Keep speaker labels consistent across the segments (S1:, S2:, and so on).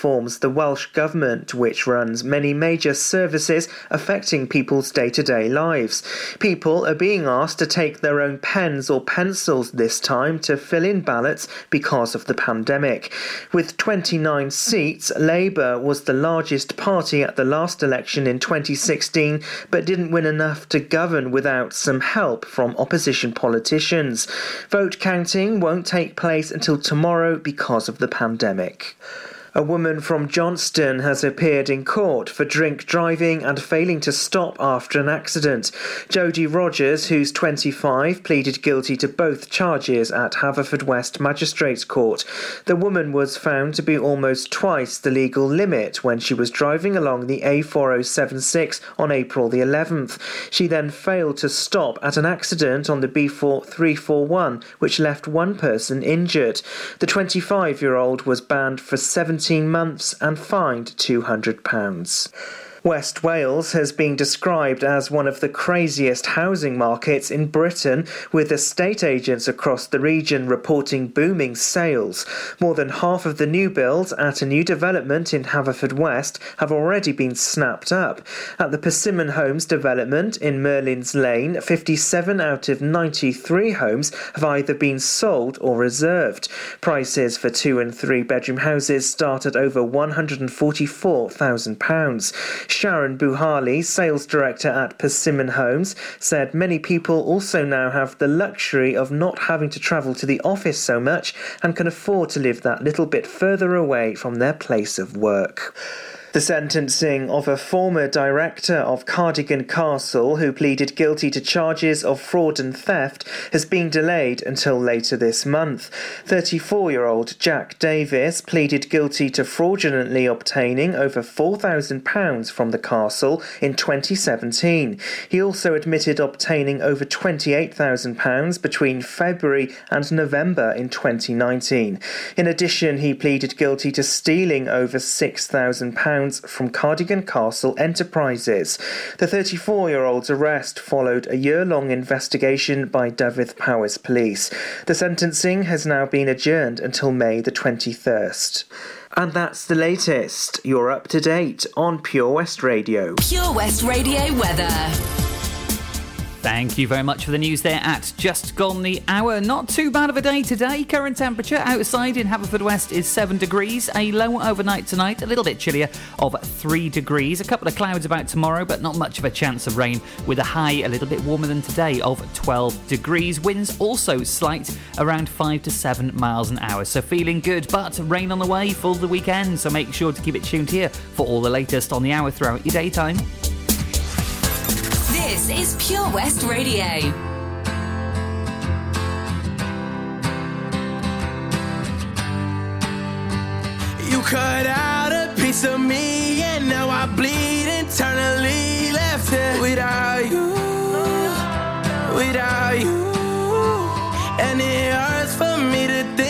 S1: informs the Welsh Government, which runs many major services affecting people's day to day lives. People are being asked to take their own pens or pencils this time to fill in ballots because of the pandemic. With 29 seats, Labour was the largest party at the last election in 2016, but didn't win enough to govern without some help from opposition politicians. Vote counting won't take place until tomorrow because of the pandemic. A woman from Johnston has appeared in court for drink driving and failing to stop after an accident. Jodie Rogers, who's 25, pleaded guilty to both charges at Haverfordwest Magistrates Court. The woman was found to be almost twice the legal limit when she was driving along the A4076 on April the 11th. She then failed to stop at an accident on the B4341, which left one person injured. The 25 year old was banned for 17 months and fined £200. West Wales has been described as one of the craziest housing markets in Britain, with estate agents across the region reporting booming sales. More than half of the new builds at a new development in Haverfordwest have already been snapped up. At the Persimmon Homes development in Merlin's Lane, 57 out of 93 homes have either been sold or reserved. Prices for two and three bedroom houses start at over £144,000. Sharon Buhali, sales director at Persimmon Homes, said many people also now have the luxury of not having to travel to the office so much and can afford to live that little bit further away from their place of work. The sentencing of a former director of Cardigan Castle who pleaded guilty to charges of fraud and theft has been delayed until later this month. 34 year old Jack Davis pleaded guilty to fraudulently obtaining over £4,000 from the castle in 2017. He also admitted obtaining over £28,000 between February and November in 2019. In addition, he pleaded guilty to stealing over £6,000 from Cardigan Castle Enterprises. The 34 year old's arrest followed a year long investigation by Dyfed-Powys Police. The sentencing has now been adjourned until May the 21st. And that's the latest. You're up to date on Pure West Radio.
S2: Pure West Radio weather.
S3: Thank you very much for the news there at just gone the hour. Not too bad of a day today. Current temperature outside in Haverfordwest is 7 degrees. A low overnight tonight, a little bit chillier of 3 degrees. A couple of clouds about tomorrow, but not much of a chance of rain with a high a little bit warmer than today of 12 degrees. Winds also slight around 5 to 7 miles an hour. So feeling good, but rain on the way for the weekend. So make sure to keep it tuned here for all the latest on the hour throughout your daytime.
S2: This is Pure West Radio.
S4: You cut out a piece of me, and now I bleed internally. Left here without you, without you, and it hurts for me to think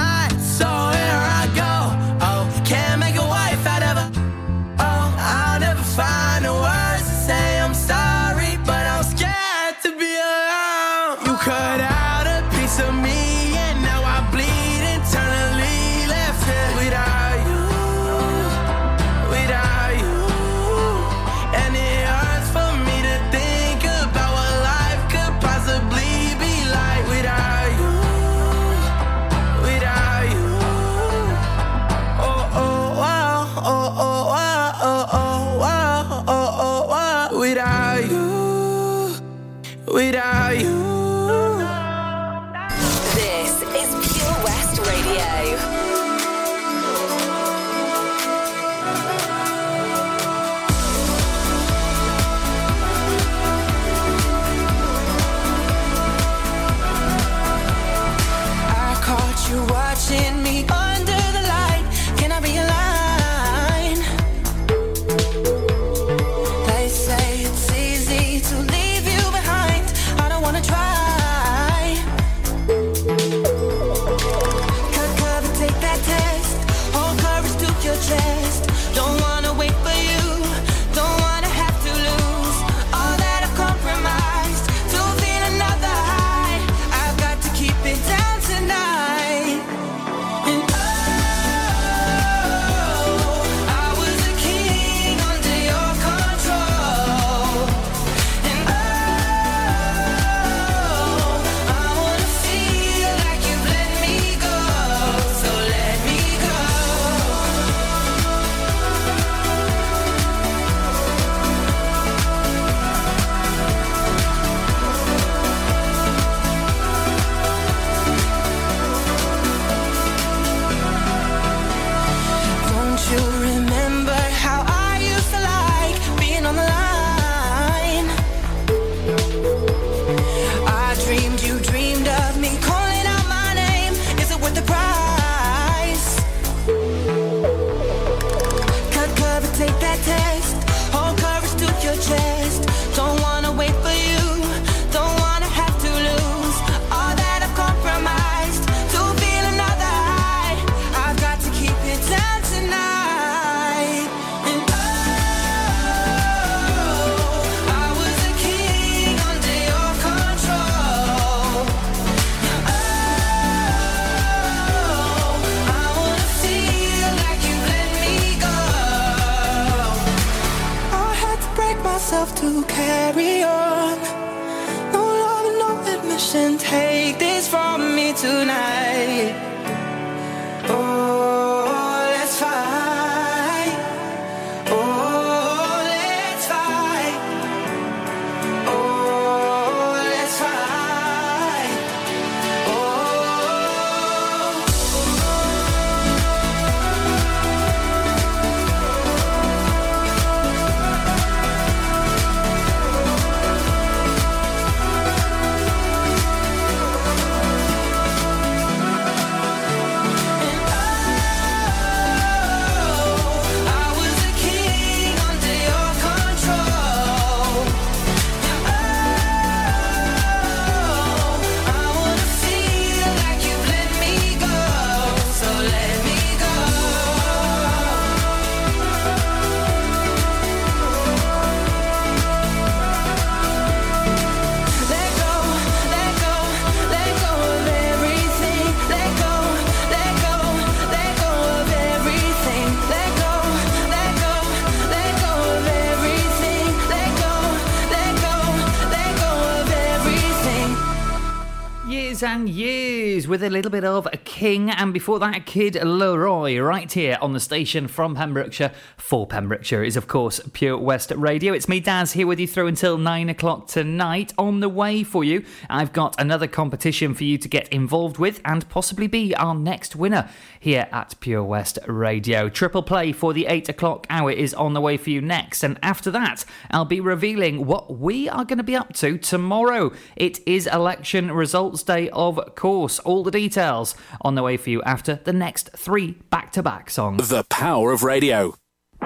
S3: Bit of King, and before that, Kid LAROI, right here on the station from Pembrokeshire for Pembrokeshire is, of course, Pure West Radio. It's me, Daz, here with you through until nine o'clock tonight. On the way for you, I've got another competition for you to get involved with and possibly be our next winner here at Pure West Radio. Triple play for the eight o'clock hour is on the way for you next, and after that, I'll be revealing what we are going to be up to tomorrow. It is election results day, of course. All the details on the way for you after the next three back to back songs.
S5: The power of radio.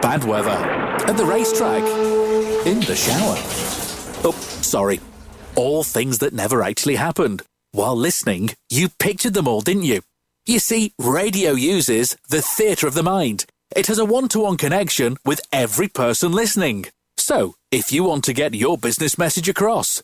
S5: Bad weather. At the racetrack. In the shower. Oh, sorry. All things that never actually happened. While listening, you pictured them all, didn't you? You see, radio uses the theatre of the mind. It has a one to one connection with every person listening. So, if you want to get your business message across,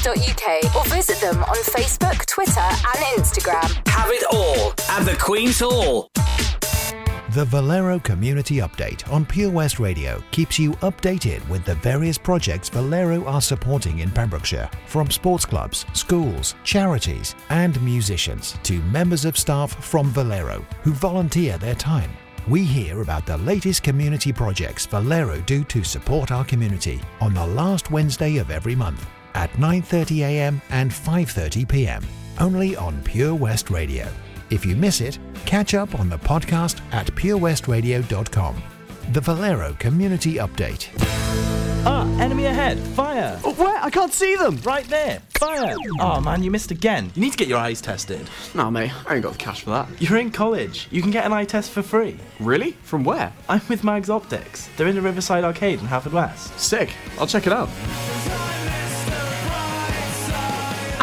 S2: thequeenshall.org.uk or visit them on Facebook, Twitter, and Instagram.
S6: Have it all at the Queen's Hall.
S7: The Valero Community Update on Pure West Radio keeps you updated with the various projects Valero are supporting in Pembrokeshire, from sports clubs, schools, charities, and musicians to members of staff from Valero who volunteer their time. We hear about the latest community projects Valero do to support our community on the last Wednesday of every month at 9:30 a.m. and 5:30 p.m. only on Pure West Radio. If you miss it, catch up on the podcast at purewestradio.com. The Valero Community Update.
S8: Ah, enemy ahead. Fire.
S9: Oh, where? I can't see them.
S8: Right there. Fire. Oh man, you missed again. You need to get your eyes tested.
S9: Nah, mate, I ain't got the cash for that.
S8: You're in college. You can get an eye test for free.
S9: Really? From where?
S8: I'm with Mags Optics. They're in the Riverside Arcade in Haverfordwest.
S9: Sick. I'll check it out.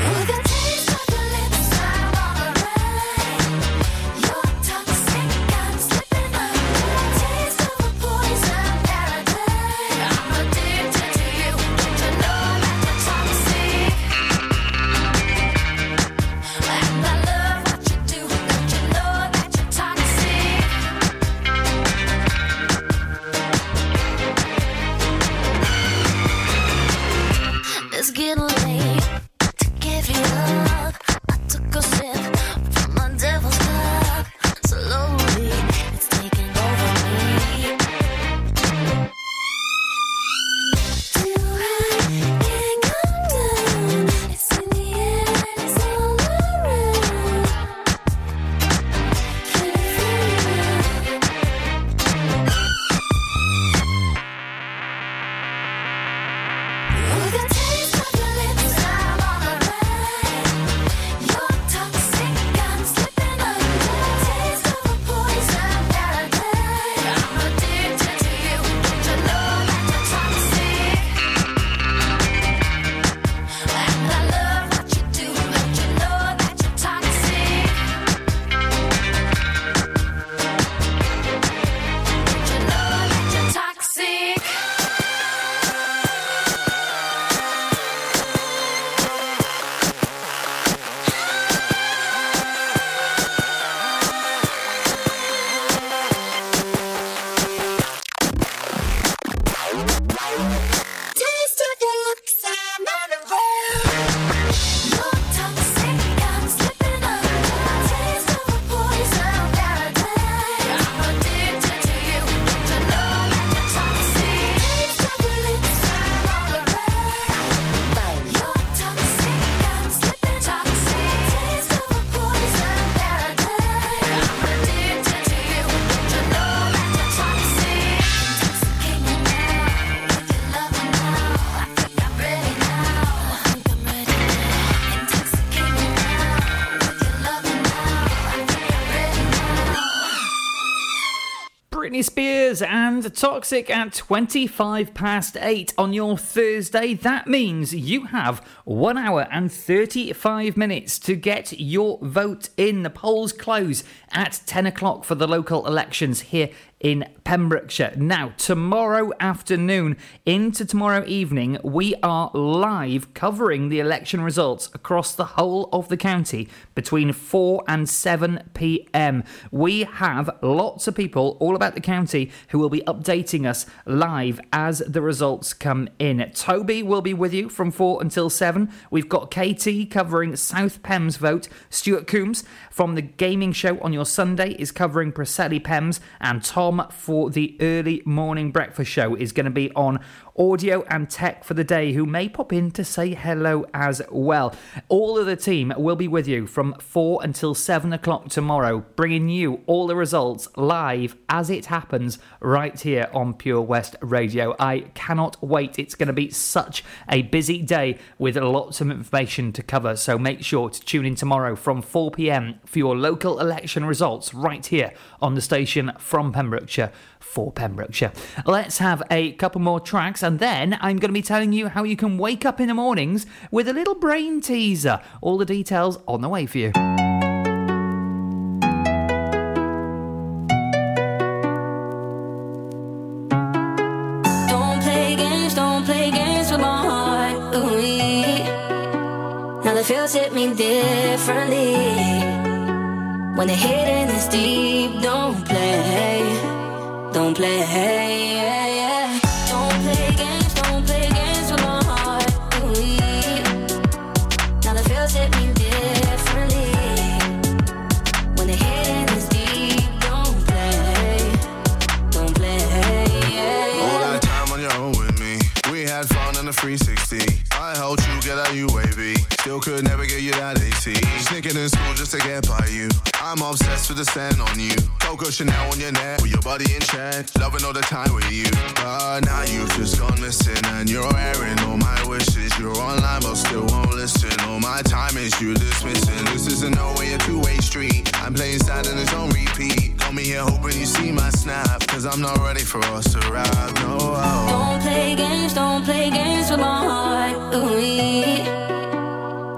S10: Oh, the And Toxic
S3: at 25 past 8 on your Thursday. That means you have 1 hour and 35 minutes to get your vote in. The polls close at 10 o'clock for the local elections here in Pembrokeshire. Now, tomorrow afternoon into tomorrow evening, we are live covering the election results across the whole of the county between 4 and 7 pm. We have lots of people all about the county who will be updating us live as the results come in. Toby will be with you from 4 until 7. We've got KT covering South Pembs vote. Stuart Coombs from the gaming show on your Sunday is covering Preseli Pembs, and Tom for the early morning breakfast show is going to be on audio and tech for the day, who may pop in to say hello as well. All of the team will be with you from 4 until 7 o'clock tomorrow, bringing you all the results live as it happens right here on Pure West Radio. I cannot wait. It's going to be such a busy day with lots of information to cover, so make sure to tune in tomorrow from 4 pm for your local election results right here on the station from Pembrokeshire for Pembrokeshire. Let's have a couple more tracks and then I'm going to be telling you how you can wake up in the mornings with a little brain teaser. All the details on the way for you.
S10: Don't play games, don't play games with my heart. Now the feels hit me differently. When the hidden is deep, don't. Play.
S11: Hey, yeah, yeah. Don't play games, don't play games with my heart. Ooh, Now the feels hit me differently. When the hitting is deep, don't play, don't play. yeah.
S12: All that time on your own with me. We had fun in the 360. I helped you get out UAV. Still could never get you that AT. Sneaking in school just to get by you. I'm obsessed with the scent on you. Coco Chanel on your neck with your body in check. Loving all the time with you. But now you've just gone missing and you're airing all my wishes. You're online but still won't listen. All my time is you dismissing. This isn't no way a two-way street. I'm playing sad and it's on repeat. Got me here hoping you see my snap. Cause I'm not ready for us to ride. No.
S11: Don't play games, don't play games with my heart. Ooh,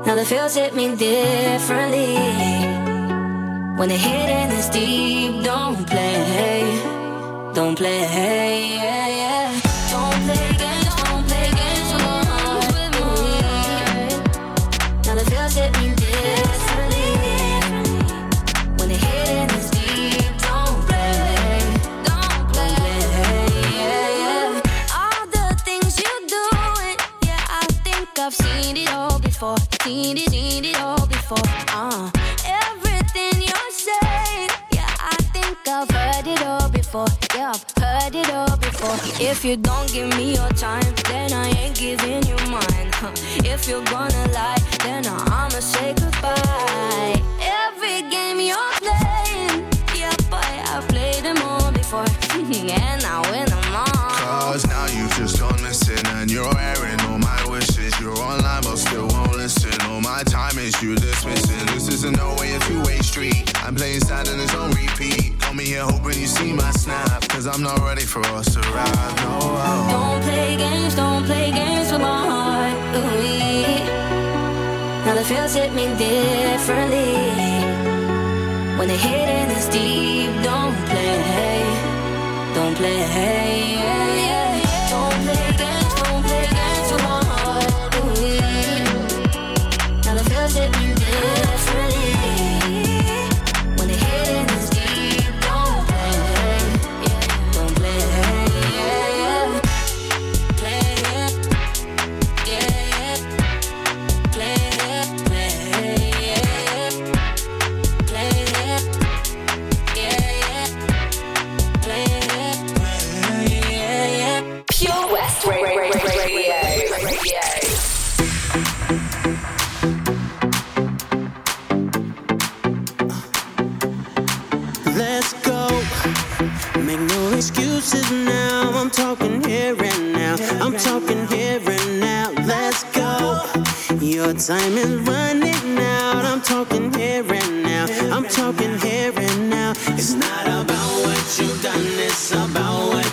S11: now the feels hit me differently. When the hitting is deep, don't play, don't play. Yeah, yeah. Don't play games, don't play games with. Ooh, now the feels hit me differently. When the hitting is deep, don't play, don't play. Yeah, yeah. All the things you doing, yeah, I think I've seen it all before. Seen it, seen it before. Yeah, I've heard it all before. If you don't give me your time, then I ain't giving you mine. Huh. If you're gonna lie, then I'ma say goodbye. Every game you're playing, yeah, boy, I've played them all before, and I win them all.
S12: Cause now you've just gone missing and you're airing all my wishes. You're online but still won't listen. All my time is you dismissing. This isn't no way a two-way street. I'm playing sad and it's on repeat. Got me here hoping you see my snap. Cause I'm not ready for us to ride. No.
S11: Don't play games, don't play games with my heart. Ooh, now the feels hit me differently. When the hitting is deep, don't play, don't play. Don't
S4: Your time is running out. I'm talking here and now. I'm talking here and now. It's not about what you've done, it's about what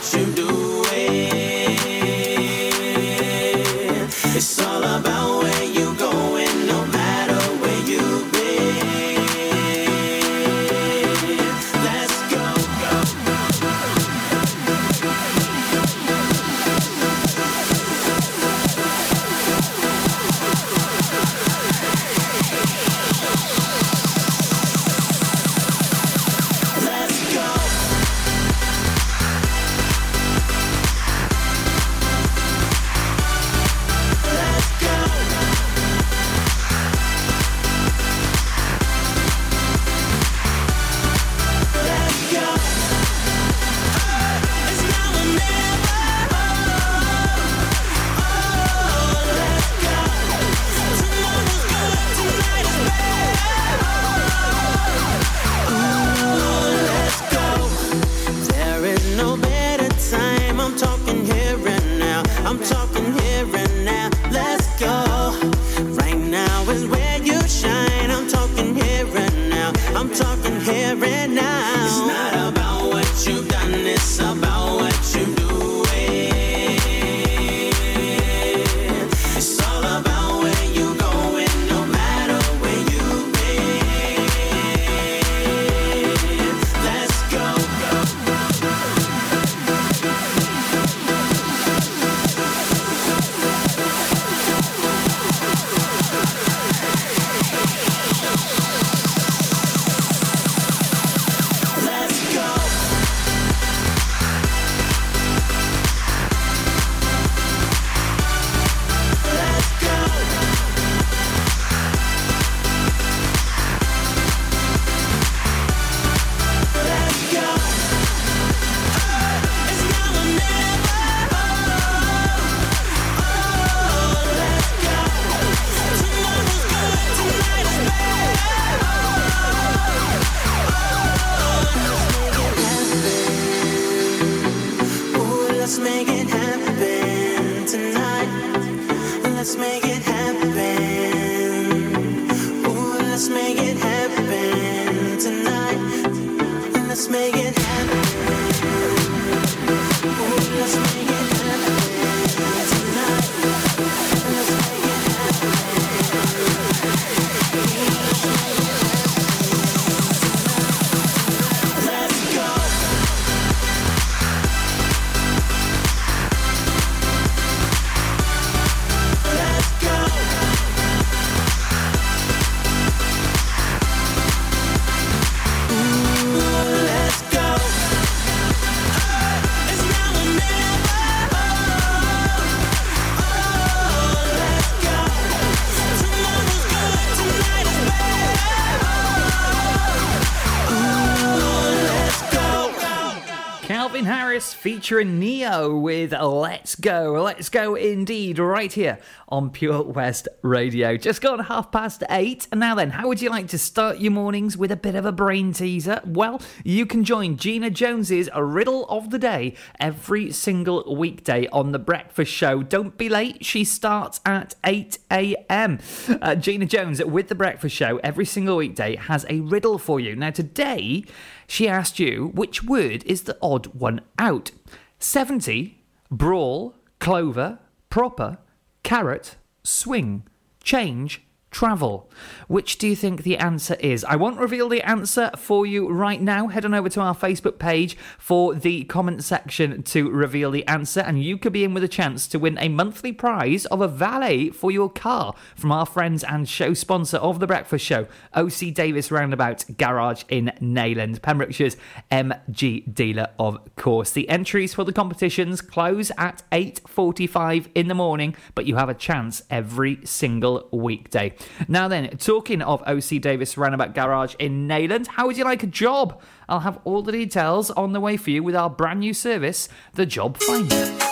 S3: featuring Neo with Let's Go. Let's go indeed, right here on Pure West Radio. Just gone half past eight. And now then, how would you like to start your mornings with a bit of a brain teaser? Well, you can join Gina Jones's Riddle of the Day every single weekday on The Breakfast Show. Don't be late, she starts at 8 a.m. Uh, Gina Jones with The Breakfast Show every single weekday has a riddle for you. Now, today, she asked you which word is the odd one out 70, brawl, clover, proper, carrot, swing, change, travel. Which do you think the answer is? I won't reveal the answer for you right now. Head on over to our Facebook page for the comment section to reveal the answer, and you could be in with a chance to win a monthly prize of a valet for your car from our friends and show sponsor of The Breakfast Show, OC Davis Roundabout Garage in Neyland, Pembrokeshire's MG dealer, of course. The entries for the competitions close at 8.45 in the morning, but you have a chance every single weekday. Now then, talking of OC Davis Roundabout Garage in Neyland, how would you like a job? I'll have all the details on the way for you with our brand new service, The Job Finder.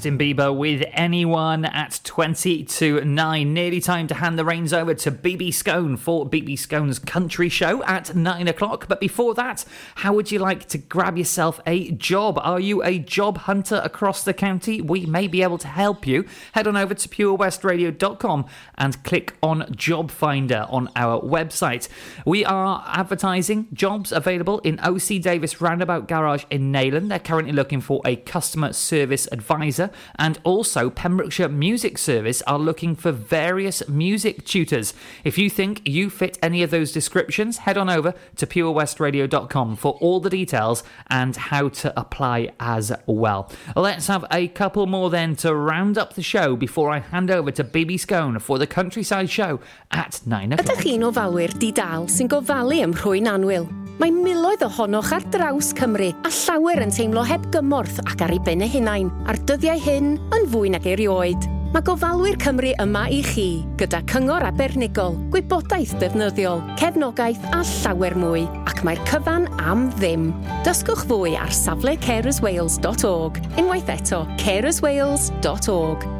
S3: Justin Bieber with anyone at 20 to 9. Nearly time to hand the reins over to BB Scone for BB Scone's country show at 9 o'clock. But before that, how would you like to grab yourself a job? Are you a job hunter across the county? We may be able to help you. Head on over to purewestradio.com and click on Job Finder on our website. We are advertising jobs available in OC Davis Roundabout Garage in Neyland. They're currently looking for a customer service advisor, and also Pembrokeshire Music Service are looking for various music tutors. If you think you fit any of those descriptions, head on over to purewestradio.com for all the details and how to apply as well. Let's have a couple more then to round up the show before I hand over to BB Scone for the Countryside Show at 9 o'clock.
S13: Ydych chi'n ofalwyr di-dal sy'n gofalu ym Rhwy'n Anwyl? Mae miloedd ohonoch ar draws Cymru a llawer yn teimlo heb gymorth ac ar ei ben eu hunain a'r dyddiau hyn yn fwy nag erioed. Mae gofalwyr Cymru yma i chi, gyda cyngor abernigol, gwybodaeth defnyddiol, cefnogaeth a llawer mwy, ac mae'r cyfan am ddim. Dysgwch fwy ar safle carerswales.org, unwaith eto carerswales.org.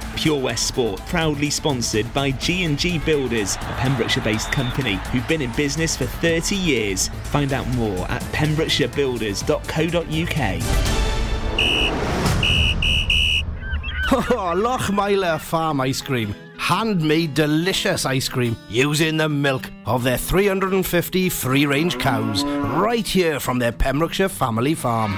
S14: Pure West Sport, proudly sponsored by G&G Builders, a Pembrokeshire-based company who've been in business for 30 years. Find out more at pembrokeshirebuilders.co.uk.
S15: Oh, Lochmeyler Farm Ice Cream. Handmade delicious ice cream using the milk of their 350 free range cows right here from their Pembrokeshire family farm.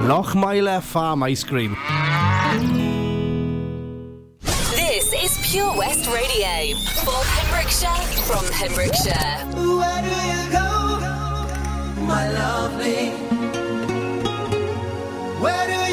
S15: Lochmeyler Farm Ice Cream.
S2: This is Pure West Radio for Pembrokeshire from Pembrokeshire.
S16: Where do you go, my lovely? Where do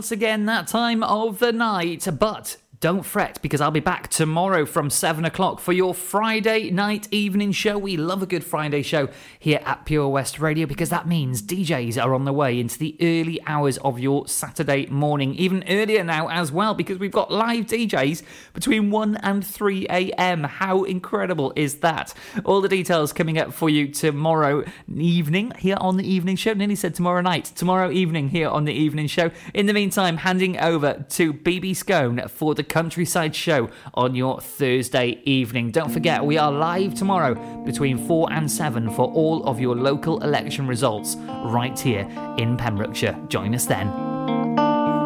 S3: once again that time of the night, but don't fret because I'll be back tomorrow from 7 o'clock for your Friday night evening show. We love a good Friday show here at Pure West Radio because that means DJs are on the way into the early hours of your Saturday morning, even earlier now as well because we've got live DJs between 1 and 3 a.m. How incredible is that? All the details coming up for you tomorrow evening here on the evening show. Nearly said tomorrow night, tomorrow evening here on the evening show. In the meantime, handing over to BB Scone for the Countryside Show on your Thursday evening. Don't forget, we are live tomorrow between 4 and 7 for all of your local election results right here in Pembrokeshire. Join us then.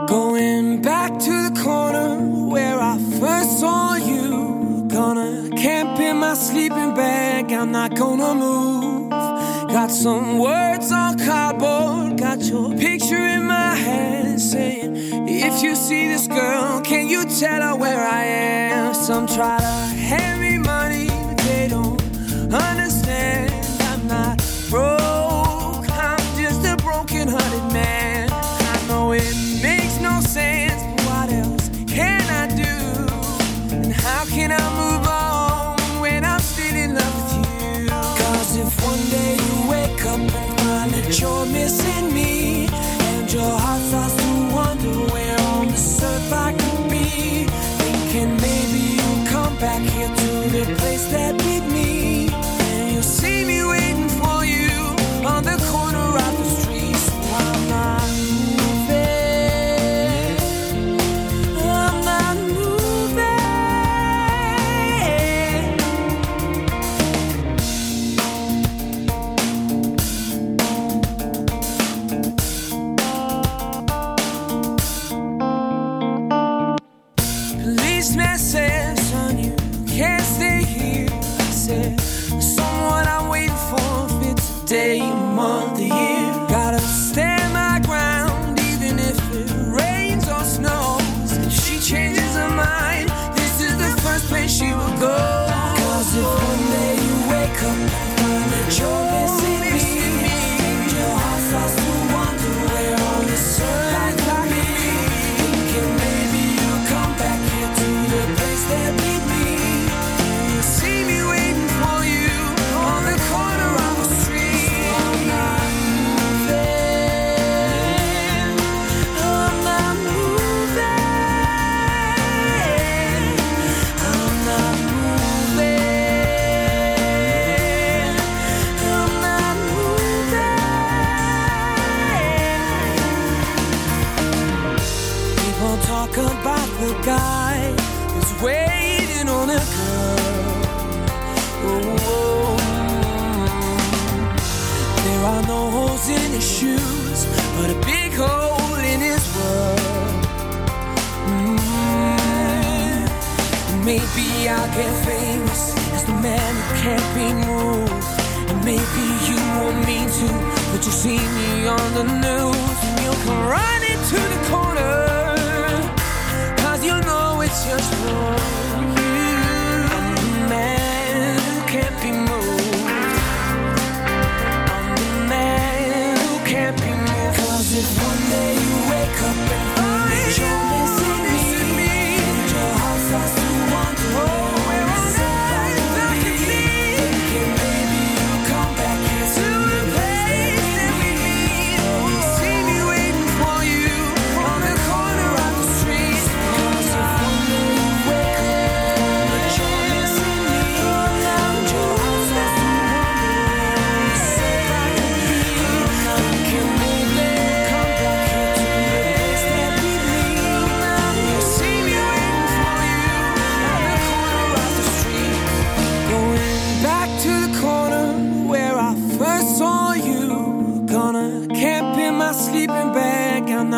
S4: Going back to the corner where I first saw you. Gonna camp in my sleeping bag, I'm not gonna move. Got some words on cardboard, got your picture in my head if you see this girl, can you tell her where I am? Some try to hang. place that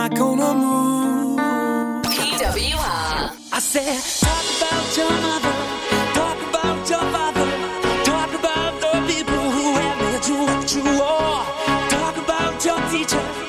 S4: not gonna move.
S2: PWR.
S4: I said, talk about your mother, talk about your father, talk about the people who have made you what you are, talk about your teacher.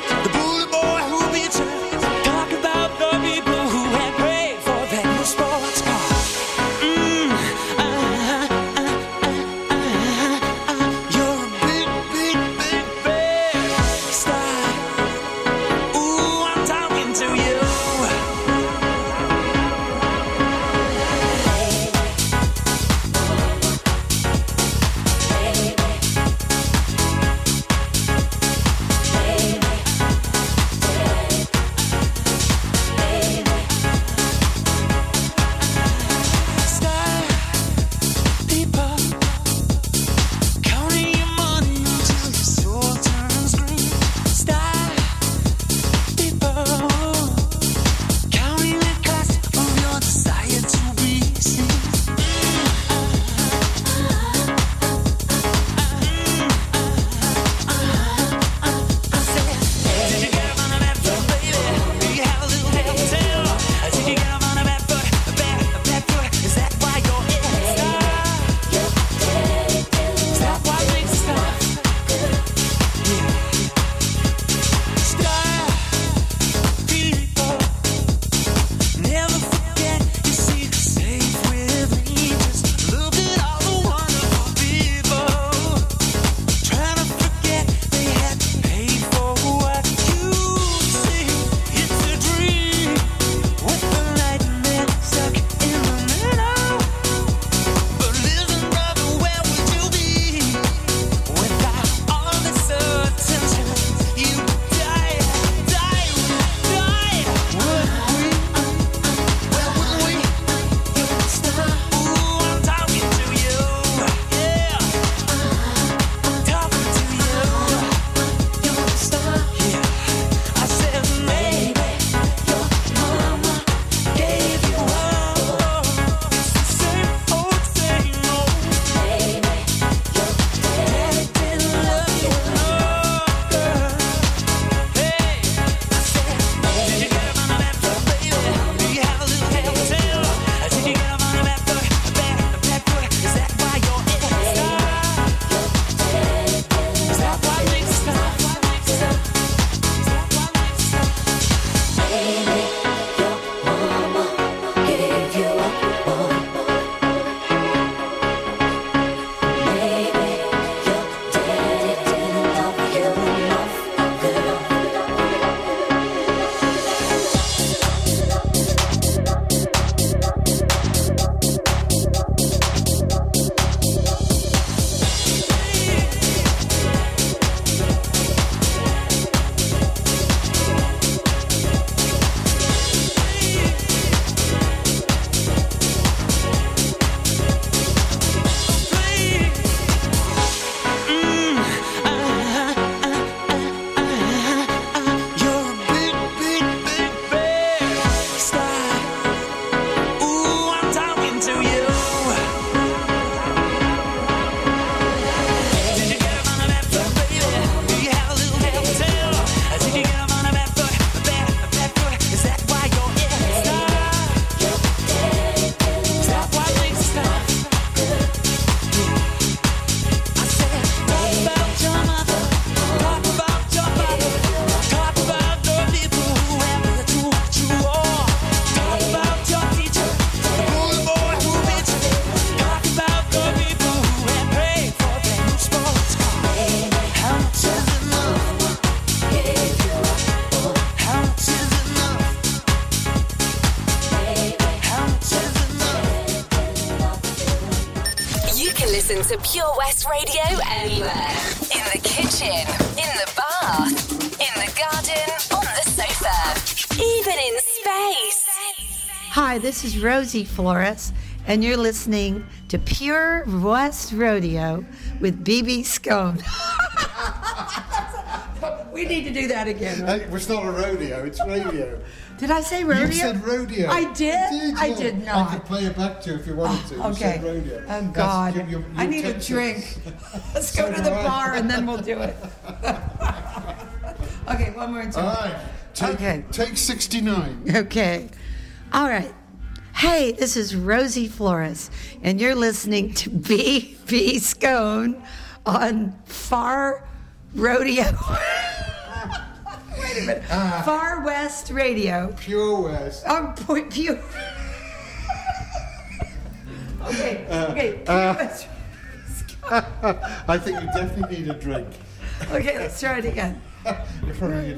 S17: This is Rosie Flores, and you're listening to Pure West Rodeo with BB Scone. we need to do that again. right?
S18: Hey, it's not a rodeo, it's radio.
S17: Did I say rodeo?
S18: You said rodeo.
S17: I did? I
S18: yeah.
S17: did not.
S18: I could play it back to you if you wanted to. You oh,
S17: Okay.
S18: said rodeo.
S17: Oh,
S18: That's-
S17: God.
S18: you- you-
S17: I
S18: you
S17: need a drink. Let's
S18: So
S17: go to the
S18: I.
S17: bar and then we'll do it. okay, one more time.
S18: All right. Take,
S17: Okay.
S18: Take 69.
S17: Okay. All right. Hey, this is Rosie Flores, and you're listening to BB Scone on Far Rodeo. Wait a minute. Ah. Far West Radio.
S18: Pure West.
S17: Oh, on Point Pure. okay. Uh, uh, okay. Pure
S18: Uh,
S17: West.
S18: I think you definitely need a drink.
S17: Okay, let's try it again.